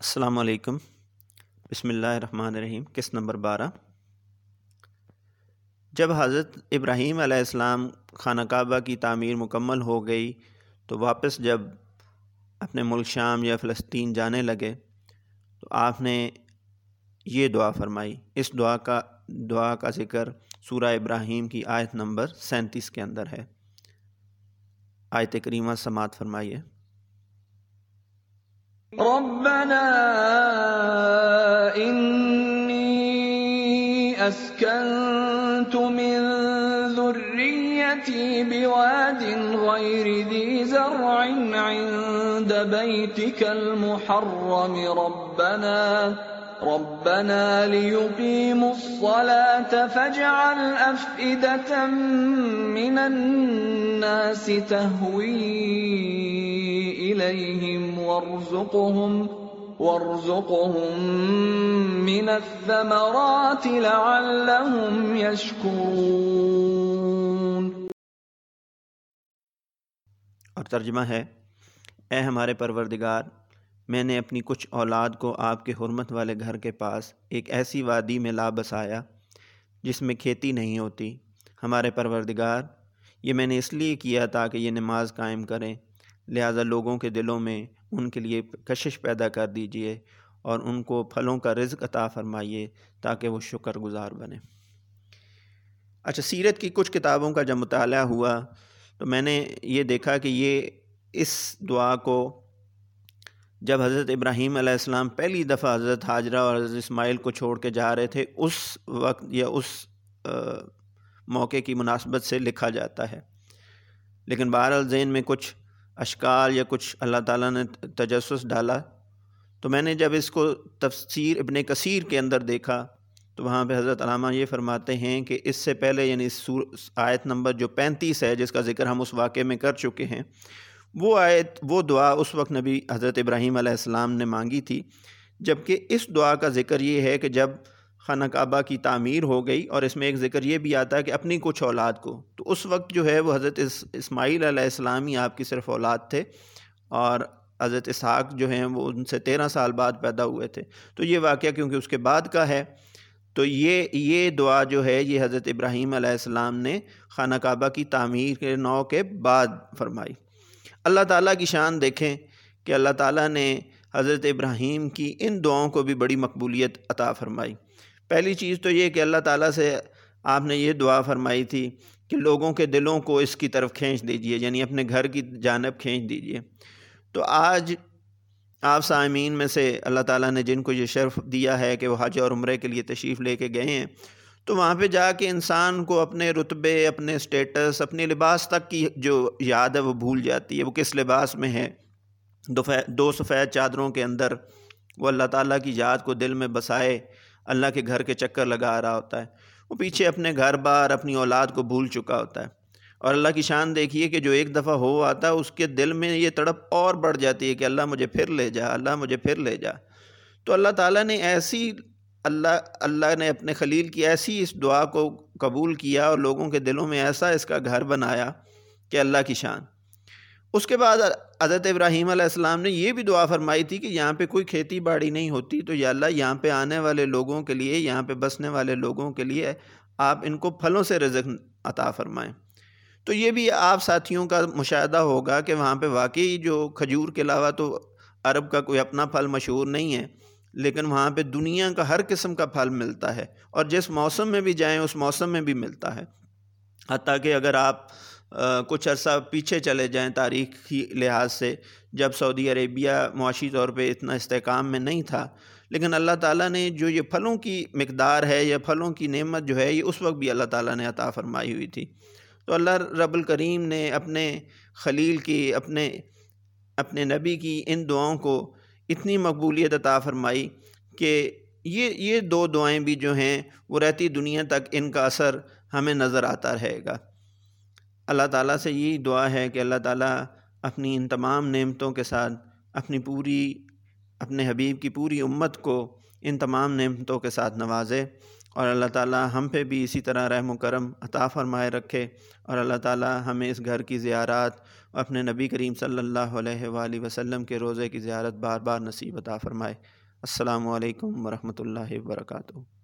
السلام علیکم۔ بسم اللہ الرحمن الرحیم۔ کس نمبر بارہ؟ جب حضرت ابراہیم علیہ السلام خانہ کعبہ کی تعمیر مکمل ہو گئی تو واپس جب اپنے ملک شام یا فلسطین جانے لگے تو آپ نے یہ دعا فرمائی۔ اس دعا کا دعا کا ذکر سورہ ابراہیم کی آیت نمبر سینتیس کے اندر ہے۔ آیت کریمہ سماعت فرمائیے۔ ربنا إني أسكنت من ذريتي بواد غير ذي زرع عند بيتك المحرم. ربنا ربنا ليقيموا الصلاة فاجعل أفئدة من الناس تهوي إليهم وارزقهم وارزقهم من الثمرات لعلهم يشكرون۔ اور ترجمہ ہے، اے ہمارے پروردگار، میں نے اپنی کچھ اولاد کو آپ کے حرمت والے گھر کے پاس ایک ایسی وادی میں لا بسایا جس میں کھیتی نہیں ہوتی۔ ہمارے پروردگار، یہ میں نے اس لیے کیا تاکہ یہ نماز قائم کریں۔ لہٰذا لوگوں کے دلوں میں ان کے لیے کشش پیدا کر دیجیے اور ان کو پھلوں کا رزق عطا فرمائیے تاکہ وہ شکر گزار بنے اچھا سیرت کی کچھ کتابوں کا جب مطالعہ ہوا تو میں نے یہ دیکھا کہ یہ اس دعا کو جب حضرت ابراہیم علیہ السلام پہلی دفعہ حضرت حاجرہ اور حضرت اسماعیل کو چھوڑ کے جا رہے تھے، اس وقت یا اس موقع کی مناسبت سے لکھا جاتا ہے۔ لیکن بہرحال ذہن میں کچھ اشکال یا کچھ اللہ تعالیٰ نے تجسس ڈالا، تو میں نے جب اس کو تفسیر ابن کثیر کے اندر دیکھا، تو وہاں پہ حضرت علامہ یہ فرماتے ہیں کہ اس سے پہلے یعنی سور آیت نمبر جو پینتیس ہے، جس کا ذکر ہم اس واقعے میں کر چکے ہیں، وہ آیت، وہ دعا اس وقت نبی حضرت ابراہیم علیہ السلام نے مانگی تھی، جبکہ اس دعا کا ذکر یہ ہے کہ جب خانہ کعبہ کی تعمیر ہو گئی اور اس میں ایک ذکر یہ بھی آتا ہے کہ اپنی کچھ اولاد کو۔ تو اس وقت جو ہے وہ حضرت اسماعیل علیہ السلام ہی آپ کی صرف اولاد تھے اور حضرت اسحاق جو ہیں وہ ان سے تیرہ سال بعد پیدا ہوئے تھے۔ تو یہ واقعہ کیونکہ اس کے بعد کا ہے، تو یہ یہ دعا جو ہے یہ حضرت ابراہیم علیہ السلام نے خانہ کعبہ کی تعمیر کے نو کے بعد فرمائی۔ اللہ تعالیٰ کی شان دیکھیں کہ اللہ تعالیٰ نے حضرت ابراہیم کی ان دعاؤں کو بھی بڑی مقبولیت عطا فرمائی۔ پہلی چیز تو یہ کہ اللہ تعالیٰ سے آپ نے یہ دعا فرمائی تھی کہ لوگوں کے دلوں کو اس کی طرف کھینچ دیجیے یعنی اپنے گھر کی جانب کھینچ دیجیے۔ تو آج آپ سامعین میں سے اللہ تعالیٰ نے جن کو یہ شرف دیا ہے کہ وہ حج اور عمرے کے لیے تشریف لے کے گئے ہیں، تو وہاں پہ جا کے انسان کو اپنے رتبے، اپنے سٹیٹس اپنے لباس تک کی جو یاد ہے وہ بھول جاتی ہے۔ وہ کس لباس میں ہے؟ دو سفید چادروں کے اندر وہ اللہ تعالیٰ کی یاد کو دل میں بسائے۔ اللہ کے گھر کے چکر لگا رہا ہوتا ہے۔ وہ پیچھے اپنے گھر بار اپنی اولاد کو بھول چکا ہوتا ہے۔ اور اللہ کی شان دیکھیے کہ جو ایک دفعہ ہو آتا ہے، اس کے دل میں یہ تڑپ اور بڑھ جاتی ہے کہ اللہ مجھے پھر لے جا، اللہ مجھے پھر لے جا۔ تو اللہ تعالیٰ نے ایسی اللہ اللہ نے اپنے خلیل کی ایسی اس دعا کو قبول کیا اور لوگوں کے دلوں میں ایسا اس کا گھر بنایا کہ اللہ کی شان۔ اس کے بعد حضرت ابراہیم علیہ السلام نے یہ بھی دعا فرمائی تھی کہ یہاں پہ کوئی کھیتی باڑی نہیں ہوتی، تو یا اللہ یہاں پہ آنے والے لوگوں کے لیے، یہاں پہ بسنے والے لوگوں کے لیے آپ ان کو پھلوں سے رزق عطا فرمائیں۔ تو یہ بھی آپ ساتھیوں کا مشاہدہ ہوگا کہ وہاں پہ واقعی جو کھجور کے علاوہ تو عرب کا کوئی اپنا پھل مشہور نہیں ہے، لیکن وہاں پہ دنیا کا ہر قسم کا پھل ملتا ہے اور جس موسم میں بھی جائیں، اس موسم میں بھی ملتا ہے۔ حتیٰ کہ اگر آپ کچھ عرصہ پیچھے چلے جائیں تاریخی لحاظ سے، جب سعودی عربیہ معاشی طور پہ اتنا استحکام میں نہیں تھا۔ لیکن اللہ تعالیٰ نے جو یہ پھلوں کی مقدار ہے، یا پھلوں کی نعمت جو ہے، یہ اس وقت بھی اللہ تعالیٰ نے عطا فرمائی ہوئی تھی۔ تو اللہ رب الکریم نے اپنے خلیل کی، اپنے اپنے نبی کی ان دعاؤں کو اتنی مقبولیت عطا فرمائی کہ یہ یہ دو دعائیں بھی جو ہیں، وہ رہتی دنیا تک ان کا اثر ہمیں نظر آتا رہے گا۔ اللہ تعالیٰ سے یہی دعا ہے کہ اللہ تعالیٰ اپنی ان تمام نعمتوں کے ساتھ اپنی پوری، اپنے حبیب کی پوری امت کو ان تمام نعمتوں کے ساتھ نوازے اور اللہ تعالیٰ ہم پہ بھی اسی طرح رحم و کرم عطا فرمائے رکھے اور اللہ تعالیٰ ہمیں اس گھر کی زیارات اور اپنے نبی کریم صلی اللہ علیہ وآلہ وسلم کے روزے کی زیارت بار بار نصیب عطا فرمائے۔ السلام علیکم ورحمۃ اللہ وبرکاتہ۔